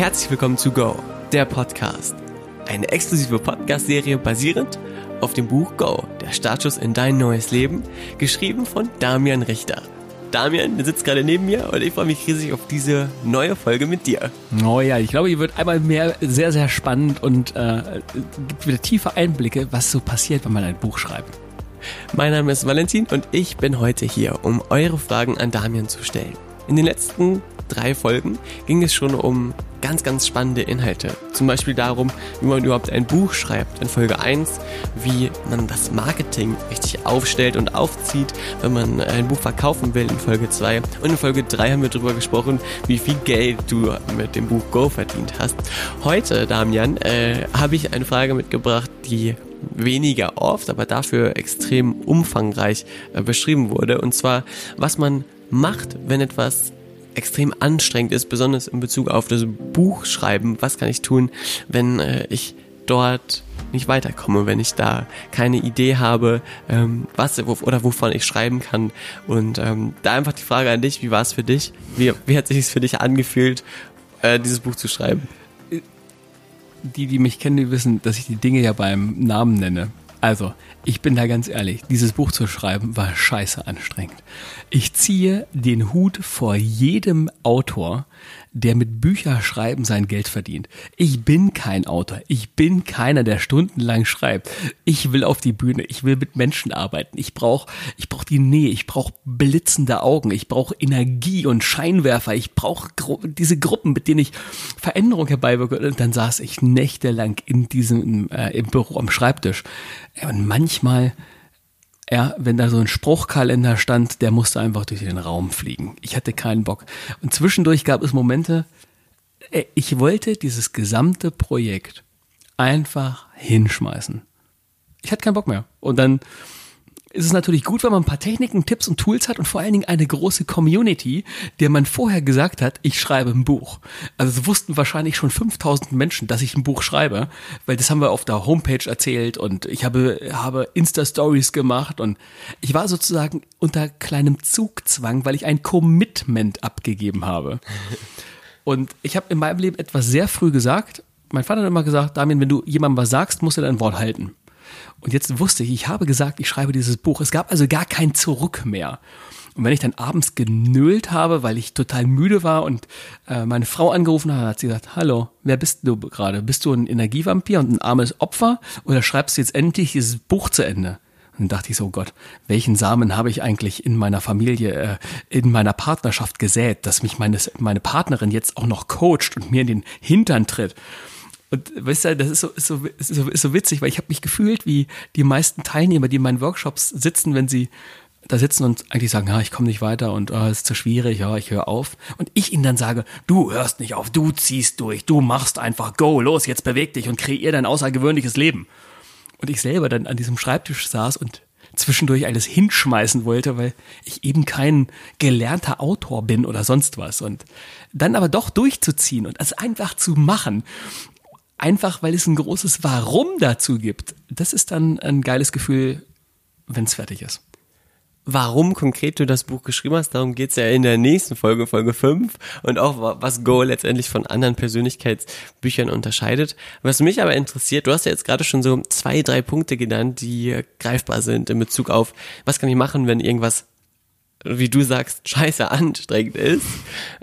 Herzlich willkommen zu Go, der Podcast. Eine exklusive Podcast-Serie basierend auf dem Buch Go, der Startschuss in dein neues Leben, geschrieben von Damian Richter. Damian der sitzt gerade neben mir und ich freue mich riesig auf diese neue Folge mit dir. Oh ja, ich glaube, hier wird einmal mehr sehr, sehr spannend und äh, gibt wieder tiefe Einblicke, was so passiert, wenn man ein Buch schreibt. Mein Name ist Valentin und ich bin heute hier, um eure Fragen an Damian zu stellen. In den letzten drei Folgen ging es schon um ganz, ganz spannende Inhalte. Zum Beispiel darum, wie man überhaupt ein Buch schreibt. In Folge 1, wie man das Marketing richtig aufstellt und aufzieht, wenn man ein Buch verkaufen will in Folge 2. Und in Folge 3 haben wir darüber gesprochen, wie viel Geld du mit dem Buch Go verdient hast. Heute, Damian, äh, habe ich eine Frage mitgebracht, die weniger oft, aber dafür extrem umfangreich äh, beschrieben wurde. Und zwar, was man macht, wenn etwas extrem anstrengend ist, besonders in Bezug auf das Buchschreiben. Was kann ich tun, wenn äh, ich dort nicht weiterkomme, wenn ich da keine Idee habe, ähm, was oder wovon ich schreiben kann. Und ähm, da einfach die Frage an dich, wie war es für dich? Wie, wie hat sich es für dich angefühlt, äh, dieses Buch zu schreiben? Die, die mich kennen, die wissen, dass ich die Dinge ja beim Namen nenne. Also, ich bin da ganz ehrlich, dieses Buch zu schreiben war scheiße anstrengend. Ich ziehe den Hut vor jedem Autor, der mit Bücherschreiben sein Geld verdient. Ich bin kein Autor. Ich bin keiner, der stundenlang schreibt. Ich will auf die Bühne. Ich will mit Menschen arbeiten. Ich brauche ich brauch die Nähe. Ich brauche blitzende Augen. Ich brauche Energie und Scheinwerfer. Ich brauche gro diese Gruppen, mit denen ich Veränderung herbeiwirke. Und dann saß ich nächtelang in diesem, äh, im Büro am Schreibtisch. Und manchmal ja, wenn da so ein Spruchkalender stand, der musste einfach durch den Raum fliegen. Ich hatte keinen Bock. Und zwischendurch gab es Momente, äh, ich wollte dieses gesamte Projekt einfach hinschmeißen. Ich hatte keinen Bock mehr. Und dann ist es natürlich gut, wenn man ein paar Techniken, Tipps und Tools hat und vor allen Dingen eine große Community, der man vorher gesagt hat, ich schreibe ein Buch. Also wussten wahrscheinlich schon 5000 Menschen, dass ich ein Buch schreibe, weil das haben wir auf der Homepage erzählt und ich habe, habe Insta-Stories gemacht und ich war sozusagen unter kleinem Zugzwang, weil ich ein Commitment abgegeben habe. Und ich habe in meinem Leben etwas sehr früh gesagt. Mein Vater hat immer gesagt, Damien, wenn du jemandem was sagst, musst du dein Wort halten. Und jetzt wusste ich, ich habe gesagt, ich schreibe dieses Buch. Es gab also gar kein Zurück mehr. Und wenn ich dann abends genölt habe, weil ich total müde war und äh, meine Frau angerufen habe, hat sie gesagt, hallo, wer bist du gerade? Bist du ein Energievampir und ein armes Opfer oder schreibst du jetzt endlich dieses Buch zu Ende? Und dann dachte ich so, oh Gott, welchen Samen habe ich eigentlich in meiner Familie, äh, in meiner Partnerschaft gesät, dass mich meine, meine Partnerin jetzt auch noch coacht und mir in den Hintern tritt. Und weißt du, das ist so, ist so, ist so, ist so witzig, weil ich habe mich gefühlt wie die meisten Teilnehmer, die in meinen Workshops sitzen, wenn sie da sitzen und eigentlich sagen, ja, ich komme nicht weiter und oh, ist zu schwierig, ja, ich höre auf. Und ich ihnen dann sage, du hörst nicht auf, du ziehst durch, du machst einfach, go, los, jetzt beweg dich und kreier dein außergewöhnliches Leben. Und ich selber dann an diesem Schreibtisch saß und zwischendurch alles hinschmeißen wollte, weil ich eben kein gelernter Autor bin oder sonst was. Und dann aber doch durchzuziehen und es einfach zu machen einfach weil es ein großes Warum dazu gibt. Das ist dann ein geiles Gefühl, wenn es fertig ist. Warum konkret du das Buch geschrieben hast, darum geht's ja in der nächsten Folge, Folge 5 und auch was Go letztendlich von anderen Persönlichkeitsbüchern unterscheidet. Was mich aber interessiert, du hast ja jetzt gerade schon so zwei, drei Punkte genannt, die greifbar sind in Bezug auf, was kann ich machen, wenn irgendwas wie du sagst, scheiße anstrengend ist,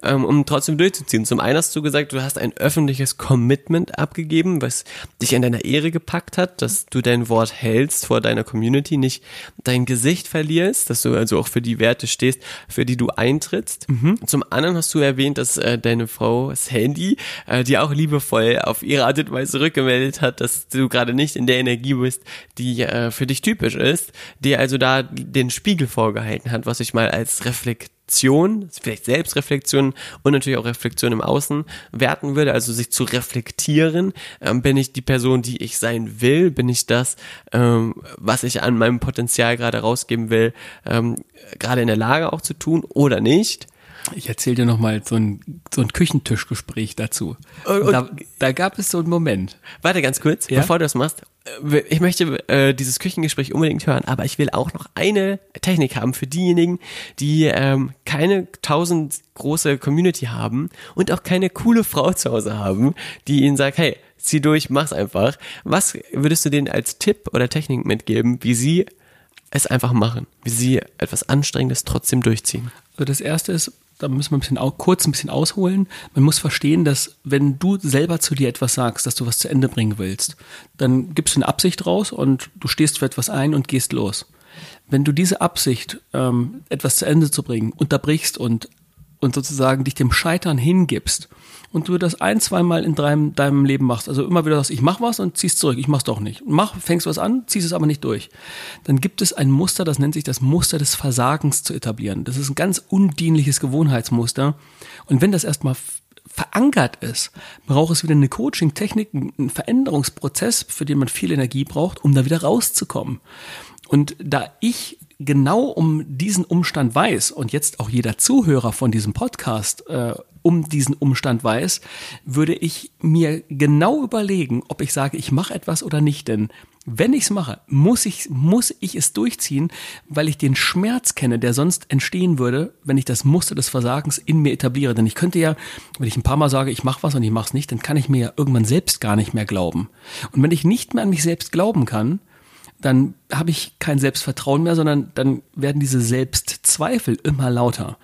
ähm, um trotzdem durchzuziehen. Zum einen hast du gesagt, du hast ein öffentliches Commitment abgegeben, was dich in deiner Ehre gepackt hat, dass du dein Wort hältst vor deiner Community, nicht dein Gesicht verlierst, dass du also auch für die Werte stehst, für die du eintrittst. Mhm. Zum anderen hast du erwähnt, dass äh, deine Frau Sandy äh, dir auch liebevoll auf ihre Art und Weise rückgemeldet hat, dass du gerade nicht in der Energie bist, die äh, für dich typisch ist, dir also da den Spiegel vorgehalten hat, was ich mal als Reflexion, vielleicht Selbstreflexion und natürlich auch Reflexion im Außen werten würde, also sich zu reflektieren. Ähm, bin ich die Person, die ich sein will? Bin ich das, ähm, was ich an meinem Potenzial gerade rausgeben will, ähm, gerade in der Lage auch zu tun oder nicht? Ich erzähle dir nochmal so ein, so ein Küchentischgespräch dazu. Und, und da, da, gab es so einen Moment. Warte ganz kurz, ja? bevor du das machst ich möchte äh, dieses Küchengespräch unbedingt hören, aber ich will auch noch eine Technik haben für diejenigen, die ähm, keine tausend große Community haben und auch keine coole Frau zu Hause haben, die ihnen sagt, hey, zieh durch, mach's einfach. Was würdest du denen als Tipp oder Technik mitgeben, wie sie es einfach machen, wie sie etwas Anstrengendes trotzdem durchziehen? Also das erste ist, da müssen wir ein bisschen kurz ein bisschen ausholen. Man muss verstehen, dass wenn du selber zu dir etwas sagst, dass du was zu Ende bringen willst, dann gibst du eine Absicht raus und du stehst für etwas ein und gehst los. Wenn du diese Absicht, ähm, etwas zu Ende zu bringen, unterbrichst und, und sozusagen dich dem Scheitern hingibst und du das ein, zweimal in deinem, deinem Leben machst, also immer wieder sagst, ich mach was und ziehst zurück, ich mach's doch nicht. Mach, fängst was an, ziehst es aber nicht durch. Dann gibt es ein Muster, das nennt sich das Muster des Versagens zu etablieren. Das ist ein ganz undienliches Gewohnheitsmuster. Und wenn das erstmal verankert ist, braucht es wieder eine Coaching-Technik, einen Veränderungsprozess, für den man viel Energie braucht, um da wieder rauszukommen. Und da ich genau um diesen Umstand weiß und jetzt auch jeder Zuhörer von diesem Podcast äh, um diesen Umstand weiß, würde ich mir genau überlegen, ob ich sage, ich mache etwas oder nicht. Denn wenn ich es mache, muss ich, muss ich es durchziehen, weil ich den Schmerz kenne, der sonst entstehen würde, wenn ich das Muster des Versagens in mir etabliere. Denn ich könnte ja, wenn ich ein paar Mal sage, ich mache was und ich mache es nicht, dann kann ich mir ja irgendwann selbst gar nicht mehr glauben. Und wenn ich nicht mehr an mich selbst glauben kann, dann habe ich kein Selbstvertrauen mehr, sondern dann werden diese Selbstzweifel immer lauter.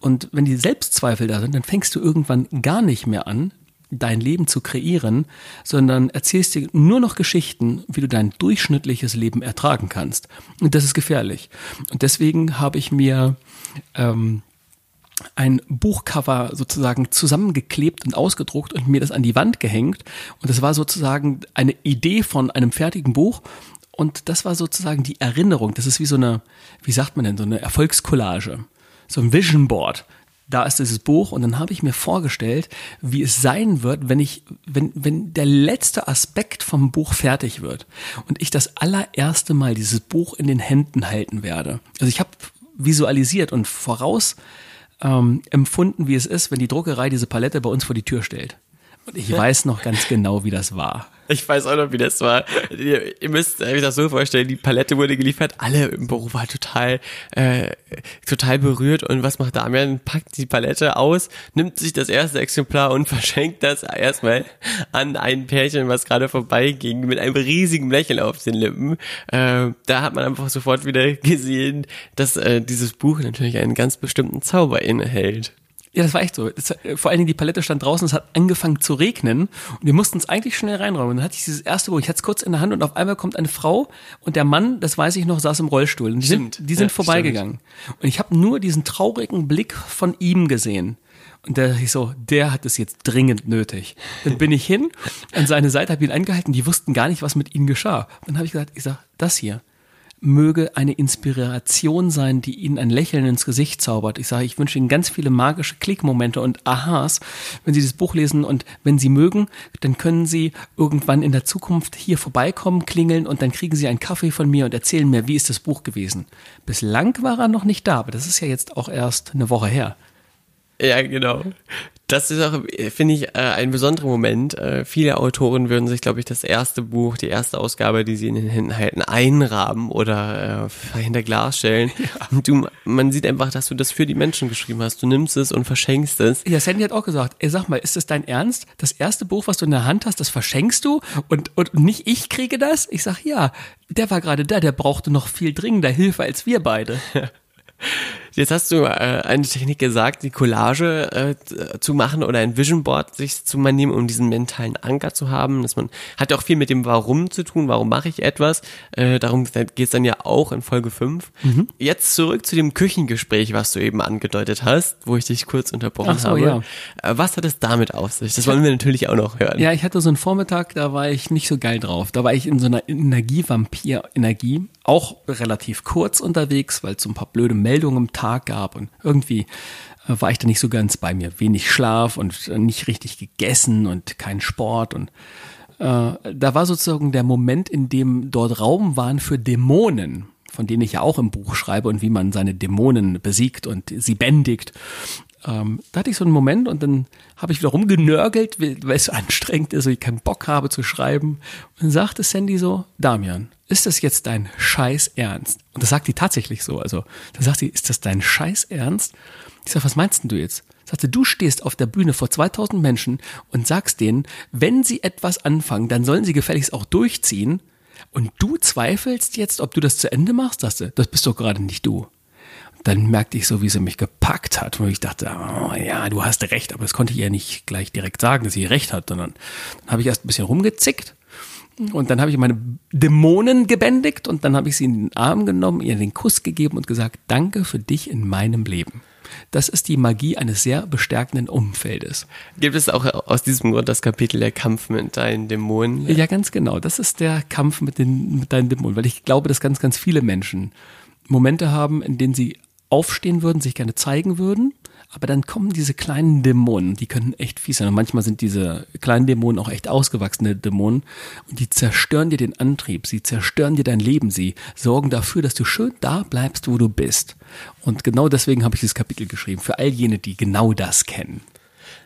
Und wenn die Selbstzweifel da sind, dann fängst du irgendwann gar nicht mehr an, dein Leben zu kreieren, sondern erzählst dir nur noch Geschichten, wie du dein durchschnittliches Leben ertragen kannst. Und das ist gefährlich. Und deswegen habe ich mir ähm, ein Buchcover sozusagen zusammengeklebt und ausgedruckt und mir das an die Wand gehängt. Und das war sozusagen eine Idee von einem fertigen Buch. Und das war sozusagen die Erinnerung. Das ist wie so eine, wie sagt man denn, so eine Erfolgskollage. So ein Vision Board. Da ist dieses Buch und dann habe ich mir vorgestellt, wie es sein wird, wenn ich, wenn, wenn der letzte Aspekt vom Buch fertig wird und ich das allererste Mal dieses Buch in den Händen halten werde. Also ich habe visualisiert und voraus ähm, empfunden, wie es ist, wenn die Druckerei diese Palette bei uns vor die Tür stellt. Und ich weiß noch ganz genau, wie das war. Ich weiß auch noch, wie das war. Ihr, ihr müsst euch das so vorstellen, die Palette wurde geliefert, alle im Büro waren total, äh, total berührt und was macht Damian? Packt die Palette aus, nimmt sich das erste Exemplar und verschenkt das erstmal an ein Pärchen, was gerade vorbeiging, mit einem riesigen Lächeln auf den Lippen. Äh, da hat man einfach sofort wieder gesehen, dass äh, dieses Buch natürlich einen ganz bestimmten Zauber innehält. Ja, das war echt so. Das, äh, vor allen Dingen die Palette stand draußen, es hat angefangen zu regnen und wir mussten es eigentlich schnell reinräumen. Und dann hatte ich dieses erste Buch, ich hatte es kurz in der Hand und auf einmal kommt eine Frau und der Mann, das weiß ich noch, saß im Rollstuhl. Und die stimmt. sind, die sind ja, vorbeigegangen. Stimmt. Und ich habe nur diesen traurigen Blick von ihm gesehen. Und da dachte ich so, der hat es jetzt dringend nötig. Dann bin ich hin an seine Seite, habe ihn eingehalten, die wussten gar nicht, was mit ihnen geschah. Und dann habe ich gesagt, ich sag, das hier, möge eine Inspiration sein, die Ihnen ein Lächeln ins Gesicht zaubert. Ich sage, ich wünsche Ihnen ganz viele magische Klickmomente und Aha's, wenn Sie das Buch lesen und wenn Sie mögen, dann können Sie irgendwann in der Zukunft hier vorbeikommen, klingeln und dann kriegen Sie einen Kaffee von mir und erzählen mir, wie ist das Buch gewesen. Bislang war er noch nicht da, aber das ist ja jetzt auch erst eine Woche her. Ja, genau. Das ist auch, finde ich, äh, ein besonderer Moment. Äh, viele Autoren würden sich, glaube ich, das erste Buch, die erste Ausgabe, die sie in den Händen halten, einrahmen oder äh, hinter Glas stellen. Ja. Du, man sieht einfach, dass du das für die Menschen geschrieben hast. Du nimmst es und verschenkst es. Ja, Sandy hat auch gesagt, ey, sag mal, ist das dein Ernst? Das erste Buch, was du in der Hand hast, das verschenkst du und, und nicht ich kriege das? Ich sag, ja, der war gerade da, der brauchte noch viel dringender Hilfe als wir beide. Jetzt hast du äh, eine Technik gesagt, die Collage äh, zu machen oder ein Vision Board sich zu nehmen, um diesen mentalen Anker zu haben. Dass man hat ja auch viel mit dem Warum zu tun. Warum mache ich etwas? Äh, darum geht es dann ja auch in Folge 5. Mhm. Jetzt zurück zu dem Küchengespräch, was du eben angedeutet hast, wo ich dich kurz unterbrochen so, habe. Ja. Äh, was hat es damit auf sich? Das wollen wir natürlich auch noch hören. Ja, ich hatte so einen Vormittag, da war ich nicht so geil drauf. Da war ich in so einer Energievampir-Energie, auch relativ kurz unterwegs, weil so ein paar blöde Meldungen im Tag gab und irgendwie äh, war ich da nicht so ganz bei mir. Wenig Schlaf und äh, nicht richtig gegessen und kein Sport und äh, da war sozusagen der Moment, in dem dort Raum waren für Dämonen, von denen ich ja auch im Buch schreibe und wie man seine Dämonen besiegt und sie bändigt. ähm, da hatte ich so einen Moment und dann habe ich wieder rumgenörgelt, weil es anstrengend ist und ich keinen Bock habe zu schreiben. Und dann sagte Sandy so, Damian, ist das jetzt dein Scheiß Ernst? Und das sagt die tatsächlich so. Also dann sagt sie, ist das dein Scheiß Ernst? Ich sag, was meinst denn du jetzt? Sagte, du stehst auf der Bühne vor 2000 Menschen und sagst denen, wenn sie etwas anfangen, dann sollen sie gefälligst auch durchziehen. Und du zweifelst jetzt, ob du das zu Ende machst? Sagst du, das bist doch gerade nicht du dann merkte ich so, wie sie mich gepackt hat. Und ich dachte, oh, ja, du hast recht, aber das konnte ich ihr nicht gleich direkt sagen, dass sie recht hat, sondern dann habe ich erst ein bisschen rumgezickt und dann habe ich meine Dämonen gebändigt und dann habe ich sie in den Arm genommen, ihr den Kuss gegeben und gesagt, danke für dich in meinem Leben. Das ist die Magie eines sehr bestärkenden Umfeldes. Gibt es auch aus diesem Grund das Kapitel der Kampf mit deinen Dämonen? Ja, ganz genau. Das ist der Kampf mit, den, mit deinen Dämonen, weil ich glaube, dass ganz, ganz viele Menschen Momente haben, in denen sie aufstehen würden, sich gerne zeigen würden, aber dann kommen diese kleinen Dämonen, die können echt fies sein. Und manchmal sind diese kleinen Dämonen auch echt ausgewachsene Dämonen und die zerstören dir den Antrieb, sie zerstören dir dein Leben, sie sorgen dafür, dass du schön da bleibst, wo du bist. Und genau deswegen habe ich dieses Kapitel geschrieben, für all jene, die genau das kennen.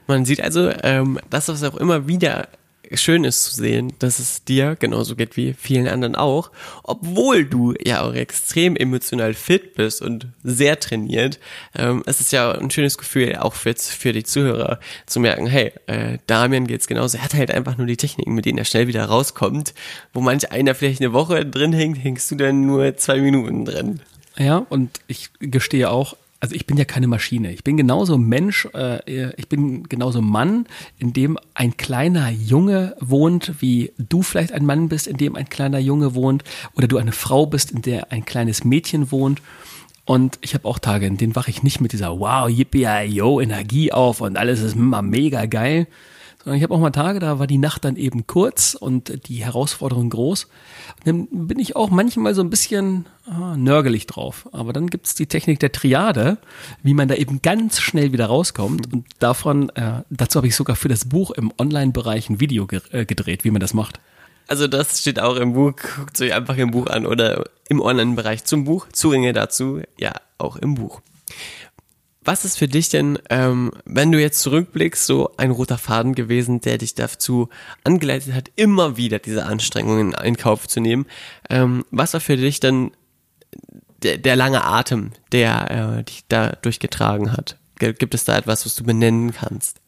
Man sieht also, ähm, das, was auch immer wieder schön ist zu sehen, dass es dir genauso geht wie vielen anderen auch, obwohl du ja auch extrem emotional fit bist und sehr trainiert. Ähm, es ist ja ein schönes Gefühl auch für, für die Zuhörer zu merken, hey, äh, Damian geht's genauso. Er hat halt einfach nur die Techniken, mit denen er schnell wieder rauskommt. Wo manch einer vielleicht eine Woche drin hängt, hängst du dann nur zwei Minuten drin. Ja, und ich gestehe auch, also ich bin ja keine Maschine. Ich bin genauso Mensch, äh, ich bin genauso Mann, in dem ein kleiner Junge wohnt, wie du vielleicht ein Mann bist, in dem ein kleiner Junge wohnt, oder du eine Frau bist, in der ein kleines Mädchen wohnt. Und ich habe auch Tage, in denen wache ich nicht mit dieser Wow, yippie, yo, Energie auf und alles ist immer mega geil, sondern ich habe auch mal Tage, da war die Nacht dann eben kurz und die Herausforderung groß. Dann bin ich auch manchmal so ein bisschen ah, nörgelig drauf. Aber dann gibt's die Technik der Triade, wie man da eben ganz schnell wieder rauskommt. Und davon, äh, dazu habe ich sogar für das Buch im Online-Bereich ein Video ge äh, gedreht, wie man das macht. Also das steht auch im Buch, guckt euch einfach im Buch an oder im Online-Bereich zum Buch. Zugänge dazu, ja, auch im Buch. Was ist für dich denn, ähm, wenn du jetzt zurückblickst, so ein roter Faden gewesen, der dich dazu angeleitet hat, immer wieder diese Anstrengungen in Kauf zu nehmen? Ähm, was war für dich denn der, der lange Atem, der äh, dich da durchgetragen hat? Gibt es da etwas, was du benennen kannst?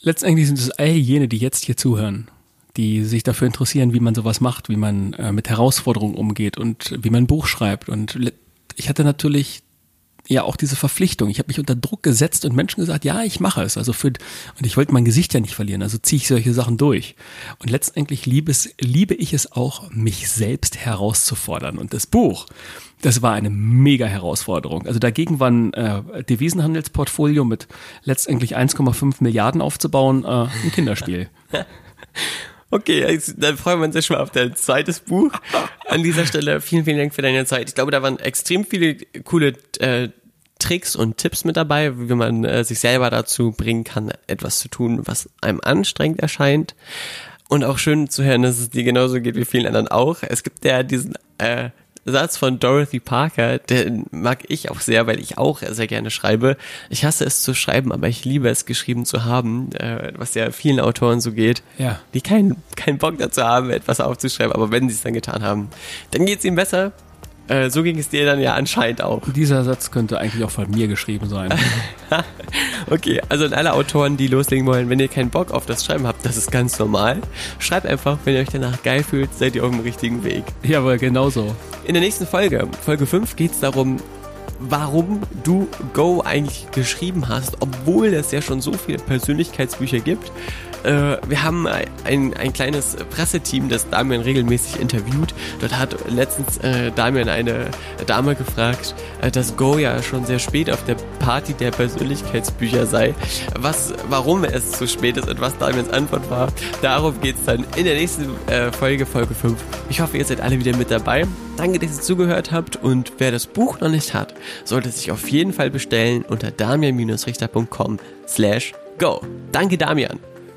Letztendlich sind es all jene, die jetzt hier zuhören, die sich dafür interessieren, wie man sowas macht, wie man äh, mit Herausforderungen umgeht und wie man ein Buch schreibt. Und ich hatte natürlich ja auch diese Verpflichtung. Ich habe mich unter Druck gesetzt und Menschen gesagt, ja, ich mache es. Also für und ich wollte mein Gesicht ja nicht verlieren, also ziehe ich solche Sachen durch. Und letztendlich liebe, es, liebe ich es auch, mich selbst herauszufordern. Und das Buch, das war eine mega Herausforderung. Also dagegen war ein äh, Devisenhandelsportfolio mit letztendlich 1,5 Milliarden aufzubauen, äh, ein Kinderspiel. Okay, dann freuen wir uns ja schon mal auf dein zweites Buch. An dieser Stelle vielen, vielen Dank für deine Zeit. Ich glaube, da waren extrem viele coole äh, Tricks und Tipps mit dabei, wie man äh, sich selber dazu bringen kann, etwas zu tun, was einem anstrengend erscheint. Und auch schön zu hören, dass es dir genauso geht wie vielen anderen auch. Es gibt ja diesen äh, Satz von Dorothy Parker, den mag ich auch sehr, weil ich auch sehr gerne schreibe. Ich hasse es zu schreiben, aber ich liebe es geschrieben zu haben, äh, was ja vielen Autoren so geht, ja. die keinen keinen Bock dazu haben, etwas aufzuschreiben, aber wenn sie es dann getan haben, dann geht es ihnen besser. Äh, so ging es dir dann ja anscheinend auch. Dieser Satz könnte eigentlich auch von mir geschrieben sein. okay, also an alle Autoren, die loslegen wollen, wenn ihr keinen Bock auf das Schreiben habt, das ist ganz normal. Schreibt einfach, wenn ihr euch danach geil fühlt, seid ihr auf dem richtigen Weg. Jawohl, genauso. In der nächsten Folge, Folge 5, geht es darum, warum du Go eigentlich geschrieben hast, obwohl es ja schon so viele Persönlichkeitsbücher gibt. Äh, wir haben ein, ein kleines Presseteam, das Damian regelmäßig interviewt. Dort hat letztens äh, Damian eine Dame gefragt, äh, dass Go ja schon sehr spät auf der Party der Persönlichkeitsbücher sei. Was, warum es zu spät ist und was Damians Antwort war, darauf geht es dann in der nächsten äh, Folge, Folge 5. Ich hoffe, ihr seid alle wieder mit dabei. Danke, dass ihr zugehört habt und wer das Buch noch nicht hat, sollte sich auf jeden Fall bestellen unter damian-richter.com slash go. Danke, Damian.